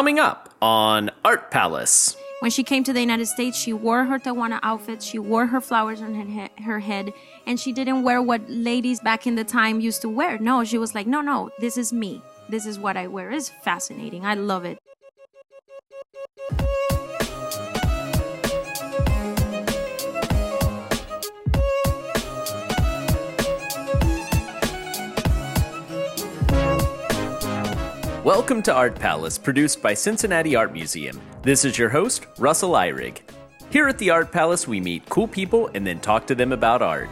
Coming up on Art Palace. When she came to the United States, she wore her Tehuana outfit, she wore her flowers on her, he- her head, and she didn't wear what ladies back in the time used to wear. No, she was like, no, no, this is me. This is what I wear. It's fascinating. I love it. Welcome to Art Palace, produced by Cincinnati Art Museum. This is your host, Russell Eyrig. Here at the Art Palace, we meet cool people and then talk to them about art.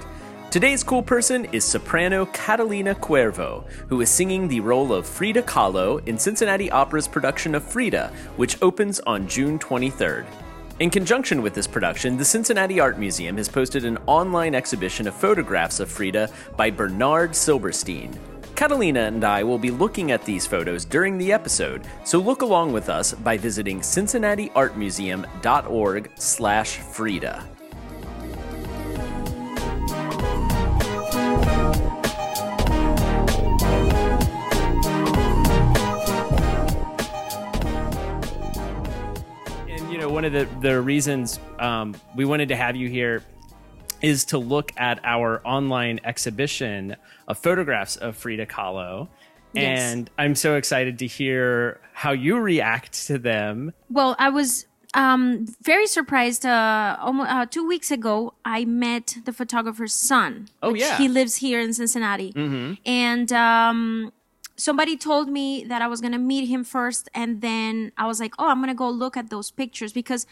Today's cool person is soprano Catalina Cuervo, who is singing the role of Frida Kahlo in Cincinnati Opera's production of Frida, which opens on June 23rd. In conjunction with this production, the Cincinnati Art Museum has posted an online exhibition of photographs of Frida by Bernard Silberstein. Catalina and I will be looking at these photos during the episode, so look along with us by visiting cincinnatiartmuseum.org slash Frida. And you know, one of the the reasons um, we wanted to have you here is to look at our online exhibition of photographs of Frida Kahlo. Yes. And I'm so excited to hear how you react to them. Well, I was um, very surprised. Uh, almost, uh, two weeks ago, I met the photographer's son. Oh, yeah. He lives here in Cincinnati. And um, somebody told me that I was going to meet him first. And then I was like, oh, I'm going to go look at those pictures because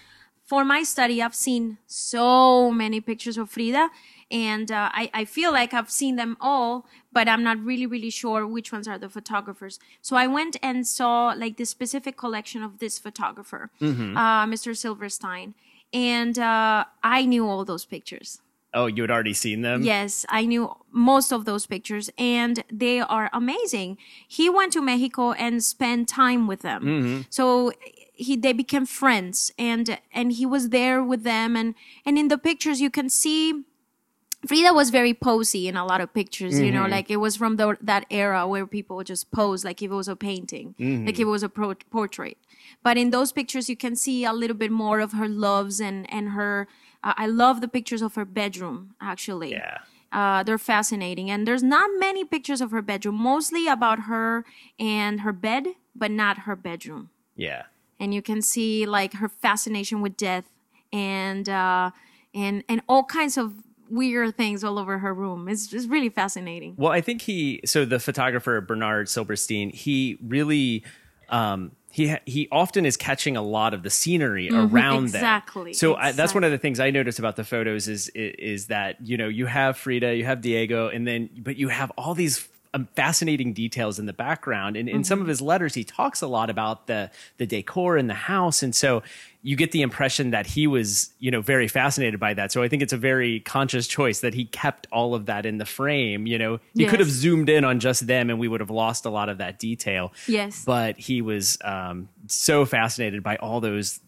for my study, I've seen so many pictures of Frida. And uh, I, I feel like I've seen them all, but I'm not really, really sure which ones are the photographers. So I went and saw like the specific collection of this photographer, uh, Mr. Silverstein. And uh, I knew all those pictures. Oh, you had already seen them? Yes, I knew most of those pictures and they are amazing. He went to Mexico and spent time with them. So he they became friends and and he was there with them and and in the pictures you can see Frida was very posy in a lot of pictures, you know, like it was from the, that era where people would just pose like if it was a painting, like if it was a pro- portrait. But in those pictures, you can see a little bit more of her loves and, and her, uh, I love the pictures of her bedroom, actually. Yeah. Uh, they're fascinating. And there's not many pictures of her bedroom, mostly about her and her bed, but not her bedroom Yeah. And you can see like her fascination with death and uh and and all kinds of weird things all over her room. It's just really fascinating. Well, I think he, so the photographer Bernard Silberstein, he really, um, he he often is catching a lot of the scenery around them. exactly, So I, that's one of the things I notice about the photos is is that you know you have Frida, you have Diego, and then but you have all these um, fascinating details in the background. And in some Mm-hmm. of his letters, he talks a lot about the the decor in the house, and so you get the impression that he was you know very fascinated by that. So I think it's a very conscious choice that he kept all of that in the frame. You know, he could have zoomed in on just them, and we would have lost a lot of that detail. Yes. but he was um, so fascinated by all those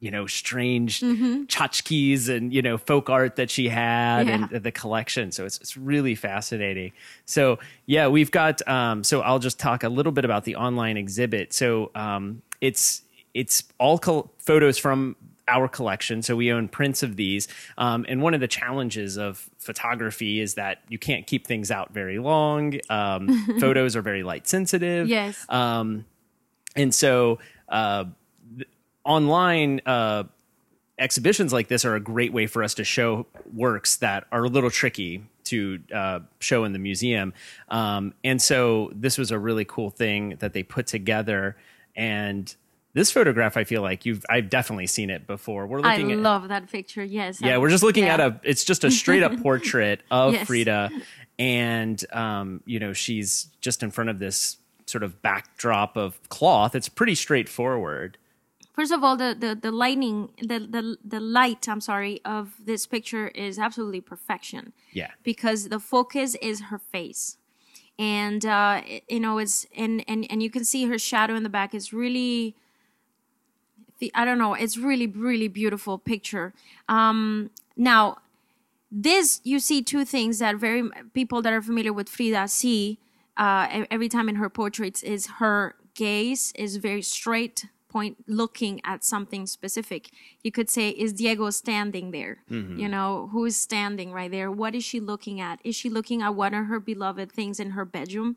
you know, strange Mm-hmm. tchotchkes and, you know, folk art that she had Yeah. and the collection. So it's, it's really fascinating. So yeah, we've got, um, so I'll just talk a little bit about the online exhibit. So, um, it's, it's all col- photos from our collection. So we own prints of these. Um, and one of the challenges of photography is that you can't keep things out very long. Um, photos are very light sensitive. yes Um, and so uh, online uh, exhibitions like this are a great way for us to show works that are a little tricky to uh, show in the museum. Um, and so this was a really cool thing that they put together. And this photograph, I feel like you've I've definitely seen it before. We're i looking at love that picture yes yeah, I- we're just looking yeah. at a. It's just a straight up portrait of Yes. Frida, and um, you know she's just in front of this sort of backdrop of cloth. It's pretty straightforward. First of all, the, the, the lighting, the, the, the light, I'm sorry, of this picture is absolutely perfection. Yeah. Because the focus is her face. And, uh, it- you know, it's, and, and, and you can see her shadow in the back is really, the, I don't know, it's really, really beautiful picture. Um, now, this, you see two things that very, people that are familiar with Frida see, uh, every time in her portraits is her gaze is very straight point looking at something specific. You could say, is Diego standing there? You know, who is standing right there? What is she looking at? Is she looking at one of her beloved things in her bedroom?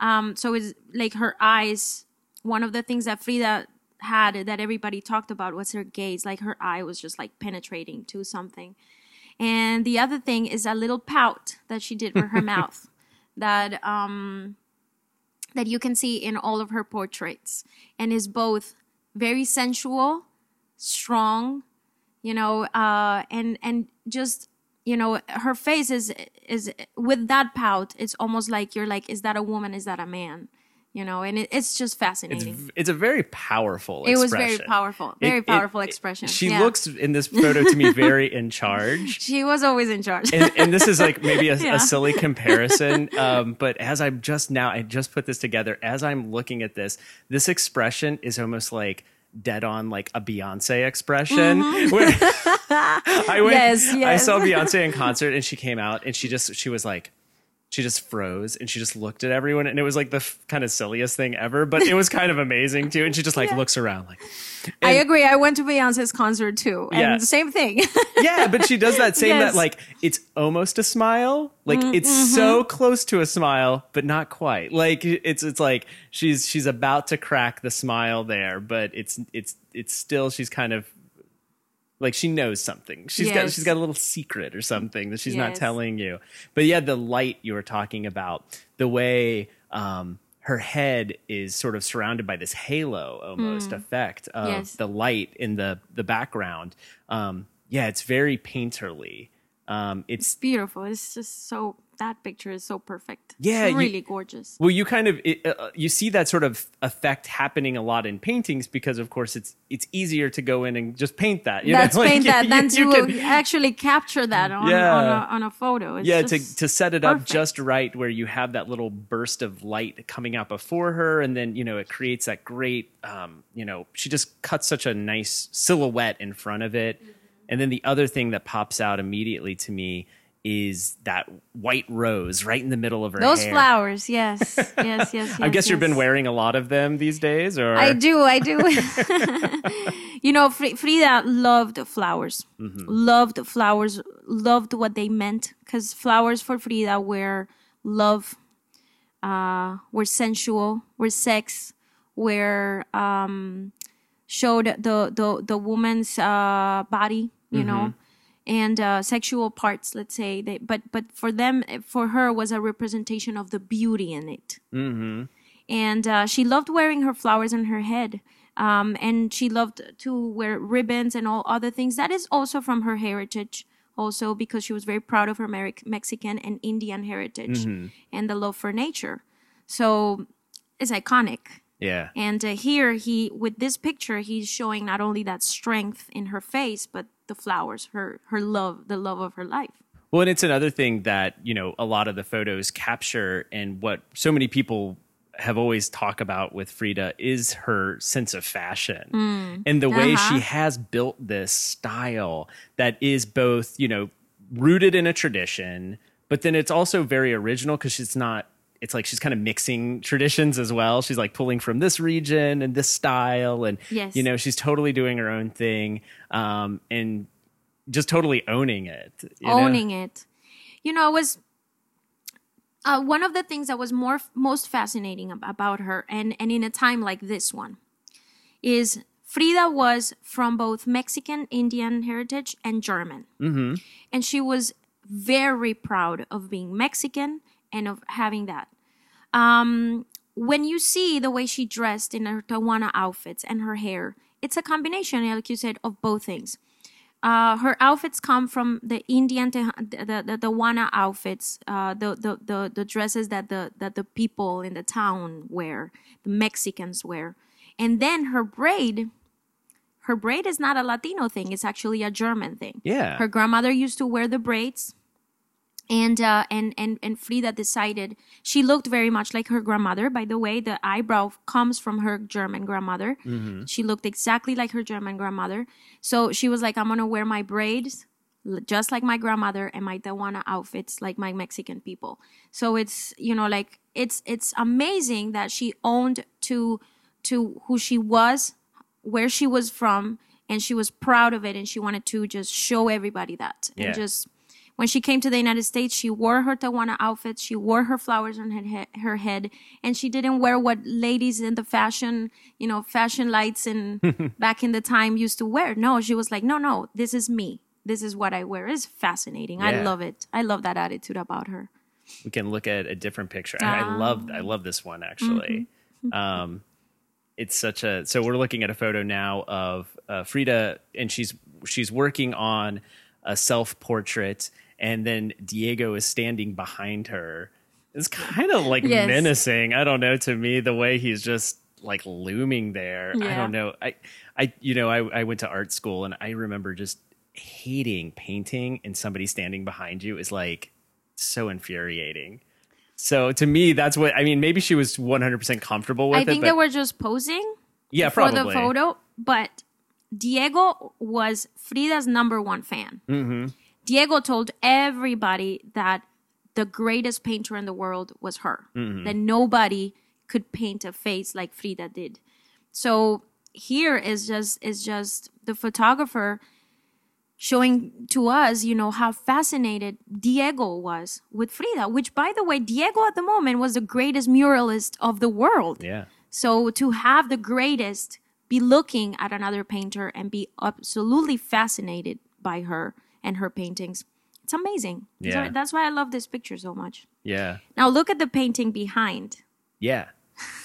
Um, so it's like her eyes. One of the things that Frida had that everybody talked about was her gaze. Like her eye was just like penetrating to something. And the other thing is a little pout that she did with her mouth that um that you can see in all of her portraits and is both very sensual, strong, you know, uh and and just you know her face is is with that pout it's almost like you're like is that a woman? Is that a man you know and it, it's just fascinating It's a very powerful. it was very powerful very It- powerful it- expression She Yeah. looks in this photo to me very in charge. she was always in charge and, and this is like maybe a, Yeah. a silly comparison, um, but as I'm just now, I just put this together. As I'm looking at this, this expression is almost like dead on, like a Beyonce expression. Where I went, Yes, yes. I saw Beyonce in concert, and she came out, and she just she was like. She just froze and she just looked at everyone, and it was like the f- kind of silliest thing ever, but it was kind of amazing too. And she just like Yeah. looks around, like, i agree i went to beyonce's concert too and Yeah. the same thing yeah, but she does that same Yes. Mm-hmm, that like it's almost a smile, like it's so close to a smile, but not quite. Like it's it's like she's she's about to crack the smile there, but it's it's it's still she's kind of like she knows something. She's got she's got a little secret or something that she's not telling you. But yeah, the light you were talking about, the way um her head is sort of surrounded by this halo almost effect of Mm. Yes. the light in the the background. Um yeah, it's very painterly. Um it's beautiful it's just so that picture is so perfect Yeah, It's you- really gorgeous well, you kind of it, uh, you see that sort of effect happening a lot in paintings because, of course, it's it's easier to go in and just paint that. You That's know? Like, paint that you- than you to can- actually capture that on, Yeah. on, a, on a photo. It's yeah to, to set it up just right where you have that little burst of light coming out before her and then you know it creates that great um, you know she just cuts such a nice silhouette in front of it and then the other thing that pops out immediately to me is that white rose right in the middle of her those hair. flowers. Yes, yes, yes. yes I guess you've been wearing a lot of them these days, or I do, I do. you know, Frida loved flowers, Mm-hmm. loved flowers, loved what they meant. Because flowers for Frida were love, uh, were sensual, were sex, were um, showed the the the woman's uh, body, you know, and uh, sexual parts. Let's say, they, but but for them, for her, was a representation of the beauty in it. And uh, she loved wearing her flowers on her head um, and she loved to wear ribbons and all other things. That is also from her heritage also because she was very proud of her mexican and indian heritage and the love for nature. So it's iconic yeah, and uh, here he with this picture he's showing not only that strength in her face but the flowers her her love the love of her life. Well, and it's another thing that, you know, a lot of the photos capture and what so many people have always talked about with Frida is her sense of fashion. And the way Uh-huh. she has built this style that is both, you know, rooted in a tradition, but then it's also very original because she's not it's like she's kind of mixing traditions as well. She's like pulling from this region and this style and Yes. you know, she's totally doing her own thing um and just totally owning it. you know? owning it. You know, it was uh, one of the things that was more most fascinating ab- about her, and and in a time like this one, is Frida was from both Mexican, Indian heritage and German, mm-hmm. and she was very proud of being Mexican and of having that. Um, when you see the way she dressed in her Tehuana outfits and her hair, it's a combination, like you said, of both things. Uh, her outfits come from the Indian, te- the the, the Wana outfits, uh, the, the the the dresses that the that the people in the town wear, the Mexicans wear, and then her braid. Her braid is not a Latino thing; it's actually a German thing. Yeah. Her grandmother used to wear the braids, and uh, and and and Frida decided she looked very much like her grandmother. By the way, the eyebrow comes from her German grandmother. She looked exactly like her German grandmother. So she was like, "I'm gonna wear my braids." Just like my grandmother and my Tehuana outfits, like my Mexican people. So it's you know like it's it's amazing that she owned to to who she was, where she was from and she was proud of it and she wanted to just show everybody that Yeah. and just when she came to the United States, she wore her Tehuana outfit. She wore her flowers on her, he- her head, and she didn't wear what ladies in the fashion, you know, fashion lights and back in the time used to wear. No, she was like, no, no, this is me. This is what I wear. It's fascinating. I love it. I love that attitude about her. we can look at a different picture. I, I love I love this one actually. Um, it's such a so we're looking at a photo now of uh, Frida, and she's she's working on a self portrait, and then Diego is standing behind her. It's kind of like Yes. menacing. I don't know. To me, the way he's just like looming there. I don't know. I I you know I I went to art school, and I remember just hating painting, and somebody standing behind you is like so infuriating. So to me, that's what I mean. Maybe she was 100% comfortable with I think but they were just posing yeah, for probably. the photo, but Diego was Frida's number one fan. Mm-hmm. Diego told everybody that the greatest painter in the world was her, Mm-hmm. that nobody could paint a face like Frida did. So here is just is just the photographer showing to us, you know, how fascinated Diego was with Frida, which by the way, Diego at the moment was the greatest muralist of the world. Yeah. So to have the greatest be looking at another painter and be absolutely fascinated by her and her paintings, it's amazing. Yeah. So that's why I love this picture so much. Yeah. Now look at the painting behind. Yeah.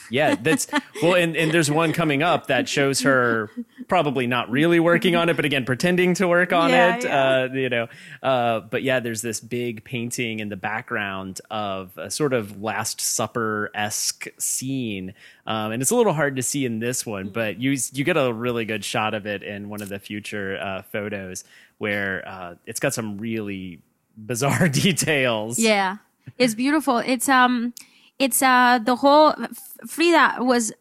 Yeah, that's well, and, and there's one coming up that shows her probably not really working on it, but again, pretending to work on Yeah, it. yeah. Uh, you know, uh, but yeah, there's this big painting in the background of a sort of Last Supper esque scene, um, and it's a little hard to see in this one, but you you get a really good shot of it in one of the future uh, photos where uh, it's got some really bizarre details. Yeah. It's beautiful. It's um it's uh the whole Frida was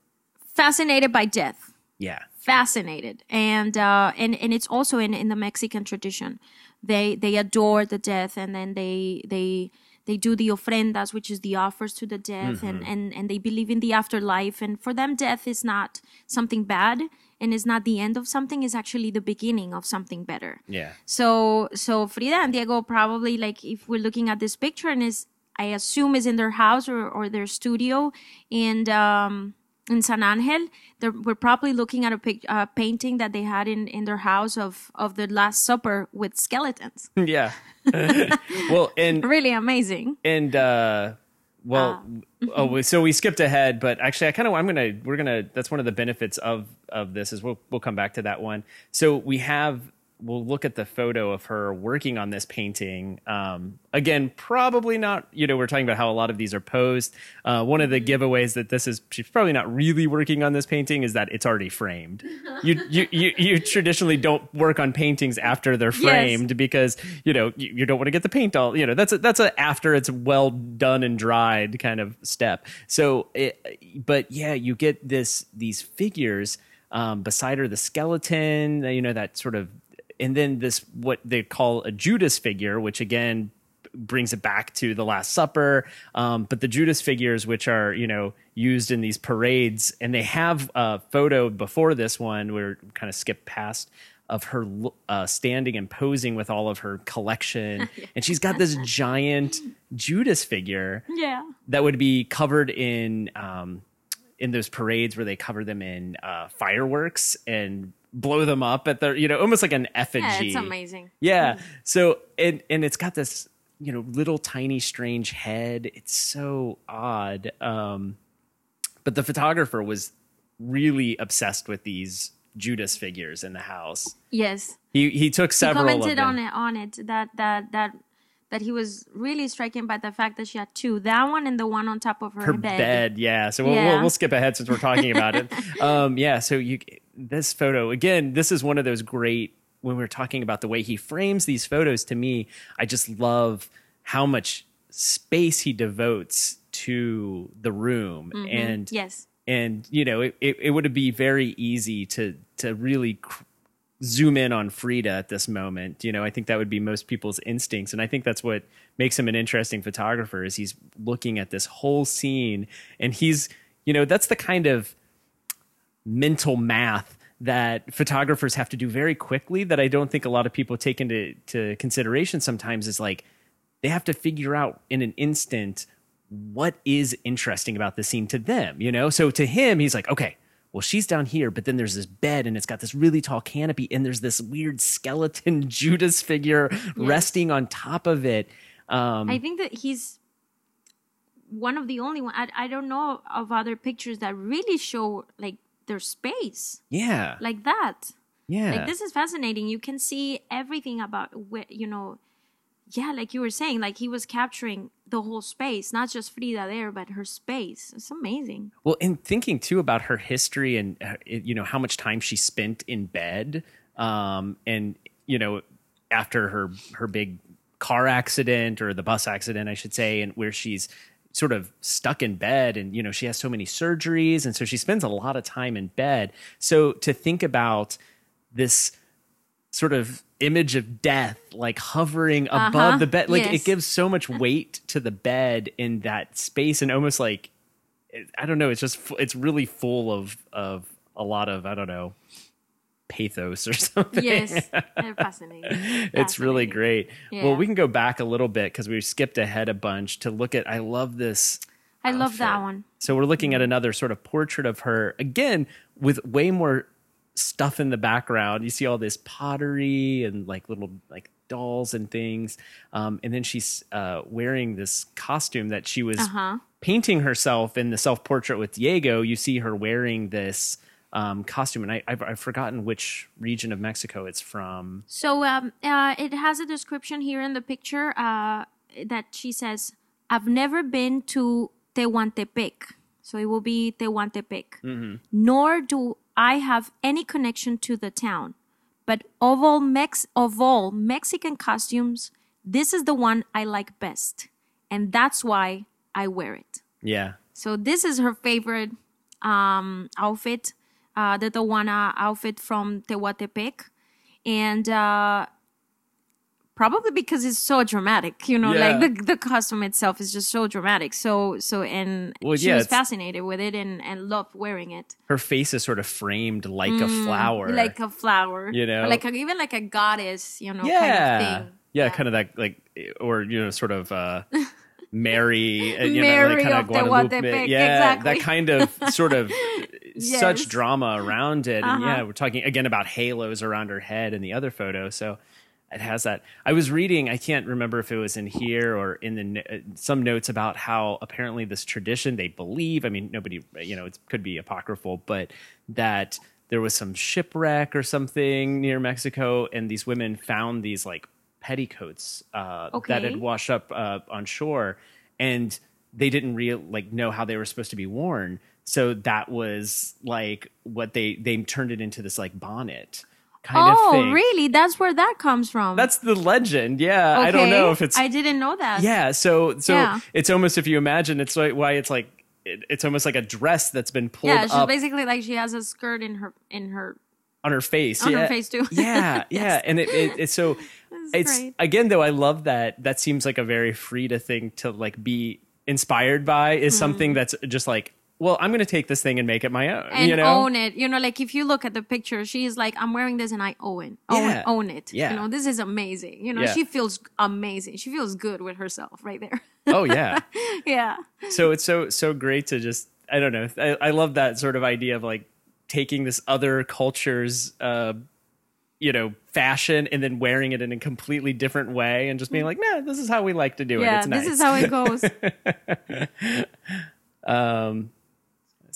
fascinated by death. yeah, fascinated. And uh and and it's also in in the mexican tradition. They they adore the death and then they they they do the ofrendas which is the offers to the death and and and they believe in the afterlife. And for them death is not something bad and is not the end of something is actually the beginning of something better. Yeah, so so Frida and Diego probably like if we're looking at this picture and is I assume is in their house or, or their studio and um in San Angel, they're, we're probably looking at a pic, uh, painting that they had in, in their house of, of the Last Supper with skeletons. yeah. well, and Really amazing. and uh well oh so we skipped ahead but actually i kind of i'm gonna we're gonna that's one of the benefits of of this is we'll we'll come back to that one so we have we'll look at the photo of her working on this painting. Um again probably not you know we're talking about how a lot of these are posed. Uh one of the giveaways that this is she's probably not really working on this painting is that it's already framed. You you you, you traditionally don't work on paintings after they're framed because you know you, you don't want to get the paint all you know that's a that's a after it's well done and dried kind of step. So it, but yeah you get this these figures um, beside her the skeleton you know that sort of and then this what they call a judas figure which again brings it back to the last supper. Um, but the judas figures which are you know used in these parades and they have a photo before this one we're kind of skipped past of her uh, standing and posing with all of her collection. And she's got this giant judas figure Yeah. that would be covered in um, in those parades where they cover them in uh, fireworks and blow them up at the you know almost like an effigy Yeah, it's amazing. yeah. So and and it's got this you know little tiny strange head. It's so odd. Um, but the photographer was really obsessed with these Judas figures in the house. Yes. He he took He several of commented them. on it on it that that that that he was really striking by the fact that she had two. That one and the one on top of her, her bed. yeah. So we'll, Yeah. We'll, we'll skip ahead since we're talking about it. Um, yeah. So you this photo again. This is one of those great when we're talking about the way he frames these photos. To me, I just love how much space he devotes to the room and Yes. and you know it, it, it would be very easy to to really cr- zoom in on Frida at this moment. You know, I think that would be most people's instincts, and I think that's what makes him an interesting photographer. Is he's looking at this whole scene, and he's you know that's the kind of mental math that photographers have to do very quickly that I don't think a lot of people take into to consideration sometimes is like they have to figure out in an instant what is interesting about the scene to them, you know? So to him, he's like, okay, well, she's down here, but then there's this bed and it's got this really tall canopy and there's this weird skeleton Judas figure yes. resting on top of it. Um, I think that he's one of the only one. I, I don't know of other pictures that really show like their space. Yeah. Like that. Yeah. Like this is fascinating. You can see everything about, where you know, yeah, like you were saying, like he was capturing the whole space, not just Frida there, but her space. It's amazing. Well, and thinking too about her history and uh, you know how much time she spent in bed, um, and you know after her her big car accident or the bus accident, I should say, and where she's sort of stuck in bed and you know she has so many surgeries and so she spends a lot of time in bed so to think about this sort of image of death like hovering uh-huh. above the bed like yes. it gives so much weight to the bed in that space and almost like i don't know it's just it's really full of of a lot of i don't know pathos or something. Yes, fascinating. it's really great. Yeah. Well, we can go back a little bit because we skipped ahead a bunch to look at. I love this. I outfit. love that one. So we're looking at another sort of portrait of her again with way more stuff in the background. You see all this pottery and like little like dolls and things. Um, and then she's uh, wearing this costume that she was uh-huh. painting herself in the self portrait with Diego. You see her wearing this um, costume, and I, I've, I've, forgotten which region of Mexico it's from. So um, uh, it has a description here in the picture uh, that she says, "I've never been to Tehuantepec." So it will be Tehuantepec. Mm-hmm. Nor do I have any connection to the town. But of all, Mex- of all Mexican costumes, this is the one I like best. And that's why I wear it. Yeah. So this is her favorite um, outfit, uh, the Tehuana outfit from Tehuantepec. And uh, probably because it's so dramatic you know yeah. like the, the costume itself is just so dramatic so so and well, she yeah, was fascinated with it and and loved wearing it her face is sort of framed like mm, a flower like a flower you know or like a, even like a goddess you know yeah. kind of thing yeah, yeah, kind of that like or you know sort of uh Mary, uh, you Mary know, like kind of Guadalupe, yeah, exactly. that kind of sort of yes. such drama around it, and uh-huh. yeah, we're talking again about halos around her head in the other photo. So it has that. I was reading, I can't remember if it was in here or in the uh, some notes about how apparently this tradition they believe. I mean, nobody, you know, it could be apocryphal, but that there was some shipwreck or something near Mexico, and these women found these like petticoats uh, okay. that had washed up uh, on shore, and they didn't real like know how they were supposed to be worn. So that was like what they they turned it into this like bonnet kind oh, of thing. really? That's where that comes from. That's the legend. Yeah, okay. I don't know if it's. I didn't know that. Yeah, so so yeah. it's almost if you imagine it's like why it's like it, it's almost like a dress that's been pulled. Yeah, she's up. basically like she has a skirt in her in her on her face. On yeah. her face too. yeah, yeah, yes. and it, it, it's so. it's great. again though. I love that. That seems like a very Frida thing to like be inspired by. Is mm. something that's just like well, I'm going to take this thing and make it my own. And you know? own it. You know, like if you look at the picture, she's like, I'm wearing this and I own it. Own, yeah. own it. Yeah. You know, this is amazing. You know, yeah. she feels amazing. She feels good with herself right there. oh, yeah. yeah. So it's so, so great to just, I don't know. I, I love that sort of idea of like taking this other culture's, uh, you know, fashion and then wearing it in a completely different way and just being like, nah, this is how we like to do yeah, it. It's nice. This is how it goes. um,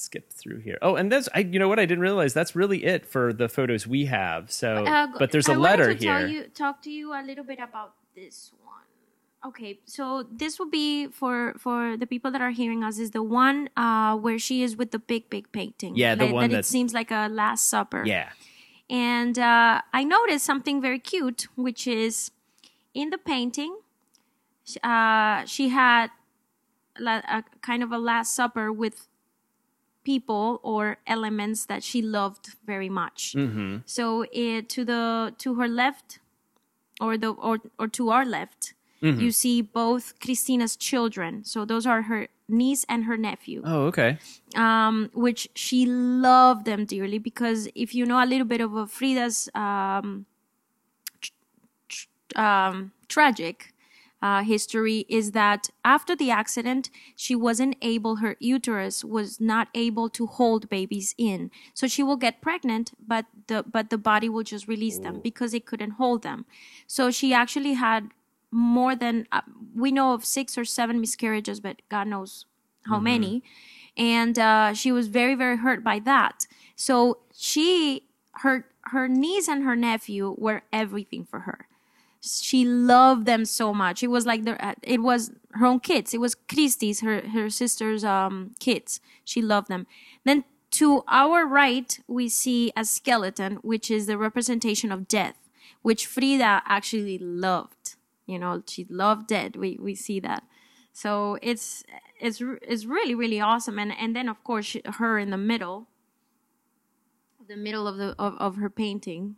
skip through here. Oh, and that's I. You know what? I didn't realize that's really it for the photos we have. So, uh, but there's a I letter to here. You, talk to you a little bit about this one. Okay, so this will be for for the people that are hearing us. Is the one uh, where she is with the big big painting? Yeah, the like, one that it seems like a Last Supper. Yeah, and uh, I noticed something very cute, which is in the painting. Uh, she had a kind of a Last Supper with people or elements that she loved very much. Mm-hmm. So it, to the to her left, or the or or to our left, you see both Christina's children. So those are her niece and her nephew Oh, okay. um, which she loved them dearly because if you know a little bit of Frida's um, tr- tr- um, tragic uh, history is that after the accident, she wasn't able, her uterus was not able to hold babies in. So she will get pregnant, but the but the body will just release them because it couldn't hold them. So she actually had more than uh, we know of six or seven miscarriages, but God knows how many. And uh, she was very very hurt by that. So she her her niece and her nephew were everything for her she loved them so much. It was like the it was her own kids. It was Christie's, her her sister's um kids. She loved them. Then to our right, we see a skeleton, which is the representation of death, which Frida actually loved. You know, she loved dead. We we see that. So it's it's it's really really awesome. And and then of course she, her in the middle, the middle of the of, of her painting,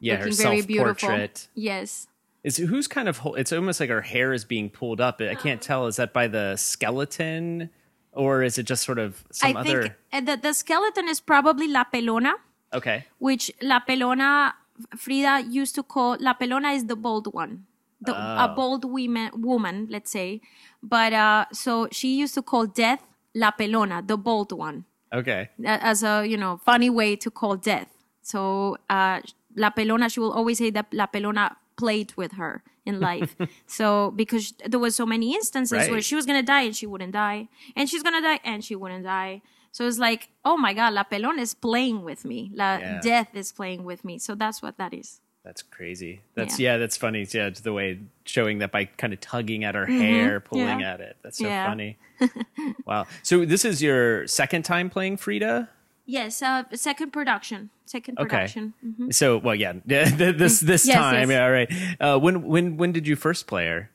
Yeah, her very beautiful. self-portrait. Yes. Is who's kind of? It's almost like her hair is being pulled up. I can't tell. Is that by the skeleton, or is it just sort of some I other? think uh, the, the skeleton is probably La Pelona, Okay. which La Pelona, Frida used to call, La Pelona is the bold one. The, A Oh. bold woman, woman, let's say. But uh, so she used to call death La Pelona, the bold one, Okay. as a, you know, funny way to call death. So uh, La Pelona, she will always say that La Pelona played with her in life. so because there was so many instances where she was gonna die and she wouldn't die, and she's gonna die and she wouldn't die. So it's like, oh my god, La Pelona is playing with me. La Yeah. death is playing with me. So that's what that is. That's crazy. That's yeah. that's funny. Yeah, the way showing that by kind of tugging at her hair, pulling Mm-hmm. Yeah. at it. That's so Yeah. funny. wow. So this is your second time playing Frida. Yes, uh, second production. Second Okay. production. Mhm. So well, yeah. this this Yes, time. yes. Yeah, all right. Uh, when when when did you first play her?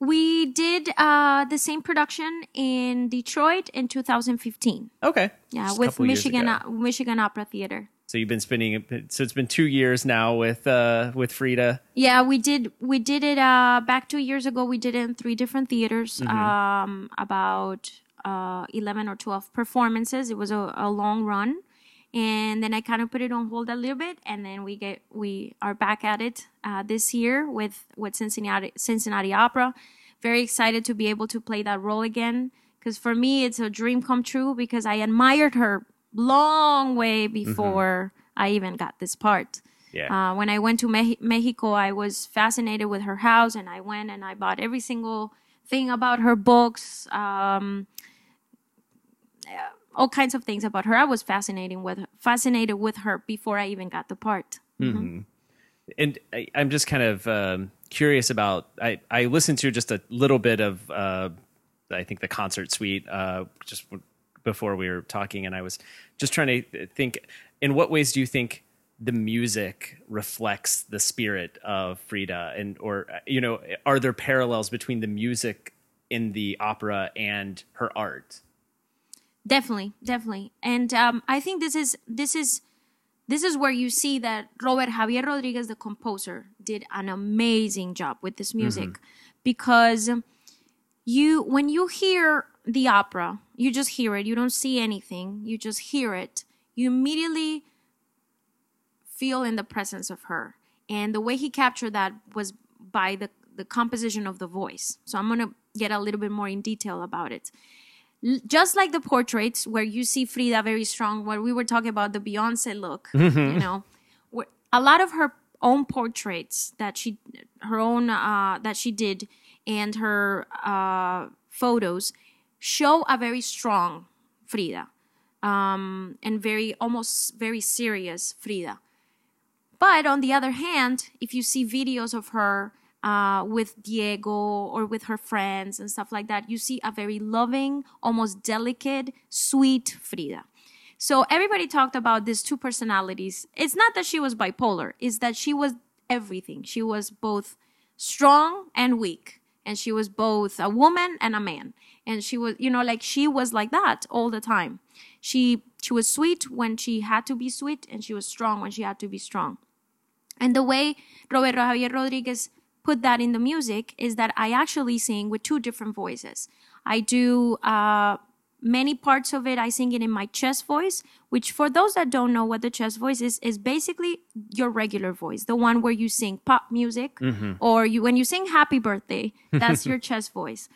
We did uh, the same production in Detroit in 2015. Okay. Yeah, Just with Michigan uh, Michigan Opera Theater. So you've been spending. So it's been two years now with uh with Frida. Yeah, we did we did it uh back 2 years ago we did it in three different theaters um about uh 11 or 12 performances. It was a, a long run. And then I kind of put it on hold a little bit and then we get we are back at it uh this year with with Cincinnati Cincinnati Opera. Very excited to be able to play that role again because for me it's a dream come true because I admired her long way before I even got this part. Yeah. Uh, when I went to Me- Mexico, I was fascinated with her house, and I went and I bought every single thing about her books, um, all kinds of things about her. I was fascinating with fascinated with her before I even got the part. and I, I'm just kind of um, curious about. I I listened to just a little bit of uh, I think the concert suite uh, just before we were talking, and I was just trying to think. In what ways do you think the music reflects the spirit of Frida, and or uh, you know, are there parallels between the music in the opera and her art? Definitely, definitely, and um, I think this is this is this is where you see that Robert Xavier Rodriguez, the composer, did an amazing job with this music because you when you hear the opera, you just hear it. You don't see anything. You just hear it. You immediately feel in the presence of her. And the way he captured that was by the, the composition of the voice. So I'm going to get a little bit more in detail about it. Just like the portraits where you see Frida very strong, where we were talking about the Beyonce look, you know, where a lot of her own portraits that she, her own, uh, that she did and her uh, photos show a very strong Frida um, and very, almost very serious Frida. But on the other hand, if you see videos of her uh, with Diego or with her friends and stuff like that, you see a very loving, almost delicate, sweet Frida. So everybody talked about these two personalities. It's not that she was bipolar, it's that she was everything. She was both strong and weak. And she was both a woman and a man. And she was, you know, like she was like that all the time. She she was sweet when she had to be sweet, and she was strong when she had to be strong. And the way Roberto Xavier Rodriguez put that in the music is that I actually sing with two different voices. I do uh, many parts of it. I sing it in my chest voice, which for those that don't know what the chest voice is, is basically your regular voice, the one where you sing pop music or you when you sing Happy Birthday. That's your chest voice.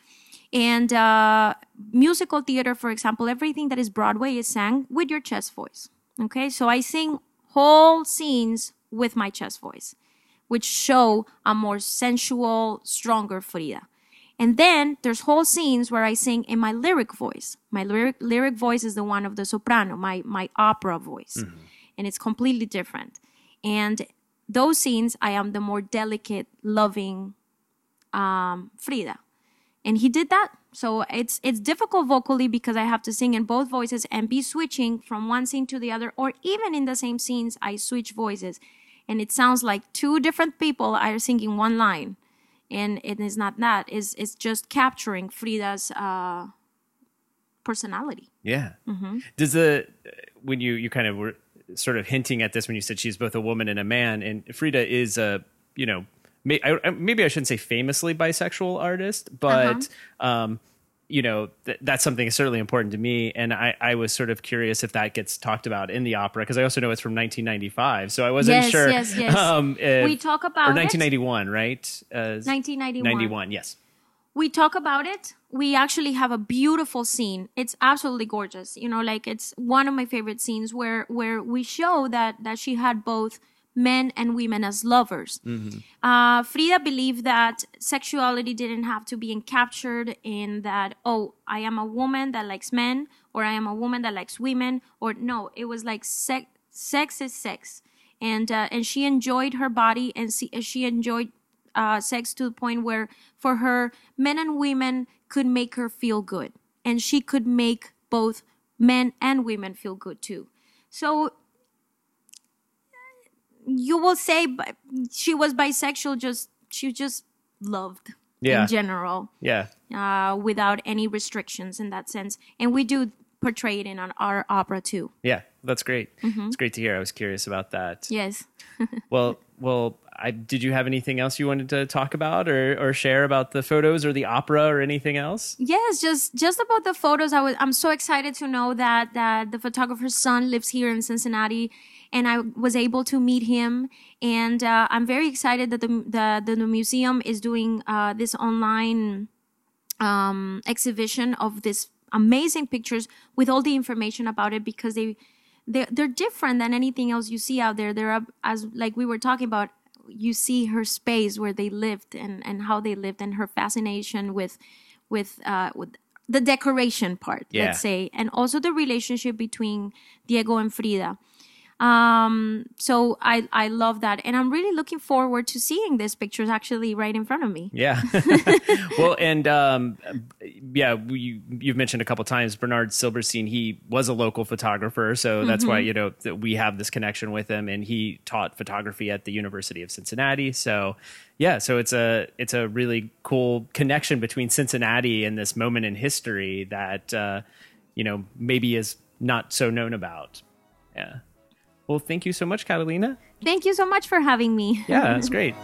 And uh, musical theater, for example, everything that is Broadway is sang with your chest voice. Okay, so I sing whole scenes with my chest voice, which show a more sensual, stronger Frida. And then there's whole scenes where I sing in my lyric voice. My lyric lyric voice is the one of the soprano, my my opera voice, and it's completely different. And those scenes, I am the more delicate, loving um, Frida and he did that so it's it's difficult vocally because i have to sing in both voices and be switching from one scene to the other or even in the same scenes i switch voices and it sounds like two different people are singing one line. And it is not that. It's, it's just capturing frida's uh, personality. Yeah. Does the when you you kind of were sort of hinting at this when you said she's both a woman and a man, and Frida is a you know may, I, I- maybe I shouldn't say famously bisexual artist, but um, you know th- that's something that's certainly important to me, and I I was sort of curious if that gets talked about in the opera because I also know it's from 1995, so I wasn't Yes, sure. yes, yes. Um, if- We talk about or it. 1991, right? Uh, 1991 91, yes. we talk about it we actually have a beautiful scene it's absolutely gorgeous you know like it's one of my favorite scenes where where we show that that she had both men and women as lovers. Uh, frida believed that sexuality didn't have to be encaptured in that oh i am a woman that likes men or i am a woman that likes women or no it was like sex sex is sex. And uh, and she enjoyed her body and see, she enjoyed uh, sex to the point where for her men and women could make her feel good. And she could make both men and women feel good too. So you will say but she was bisexual just she just loved Yeah. in general Yeah. uh, without any restrictions in that sense and we do portray it in our, our opera too Yeah, that's great. Mm-hmm. It's great to hear. I was curious about that. yes Well, well, I, did you have anything else you wanted to talk about or, or share about the photos or the opera or anything else? Yes, just just about the photos. I was I'm so excited to know that that the photographer's son lives here in Cincinnati, and I was able to meet him. And uh, I'm very excited that the the the, the museum is doing uh, this online um, exhibition of this amazing pictures with all the information about it because they they're, they're different than anything else you see out there. They're up, as like we were talking about. You see her space where they lived and and how they lived and her fascination with with uh with the decoration part Yeah. let's say and also the relationship between diego and frida um so i i love that and i'm really looking forward to seeing these pictures actually right in front of me Yeah. well, and um, yeah, we, you've mentioned a couple times Bernard Silberstein. He was a local photographer, so that's why you know that we have this connection with him, and he taught photography at the University of Cincinnati. So yeah, so it's a it's a really cool connection between Cincinnati and this moment in history that uh, you know maybe is not so known about. Yeah. Well, thank you so much, Catalina. thank you so much for having me Yeah, that's great.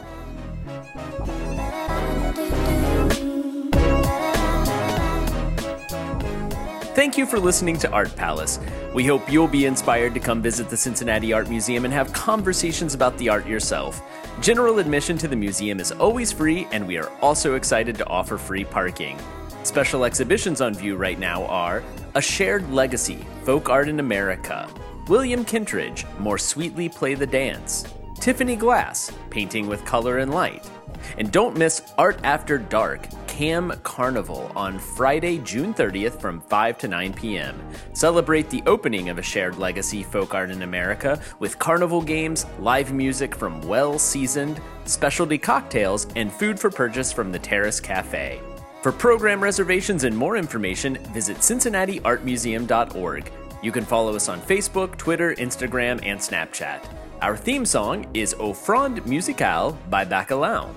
Thank you for listening to Art Palace. We hope you'll be inspired to come visit the Cincinnati Art Museum and have conversations about the art yourself. General admission to the museum is always free, and we are also excited to offer free parking. Special exhibitions on view right now are A Shared Legacy Folk Art in America, William Kentridge More Sweetly Play the Dance, Tiffany Glass Painting with Color and Light, and don't miss Art After Dark Cam Carnival on Friday, June 30th from 5 to 9 p.m. Celebrate the opening of a shared legacy folk art in America with carnival games, live music from well seasoned, specialty cocktails, and food for purchase from the Terrace Cafe. For program reservations and more information, visit CincinnatiArtMuseum.org. You can follow us on Facebook, Twitter, Instagram, and Snapchat. Our theme song is Offrande Musicale by Bacalao.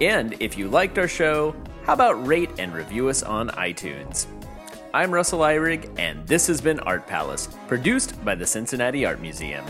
And if you liked our show, how about rate and review us on iTunes? I'm Russell Eyrig, and this has been Art Palace, produced by the Cincinnati Art Museum.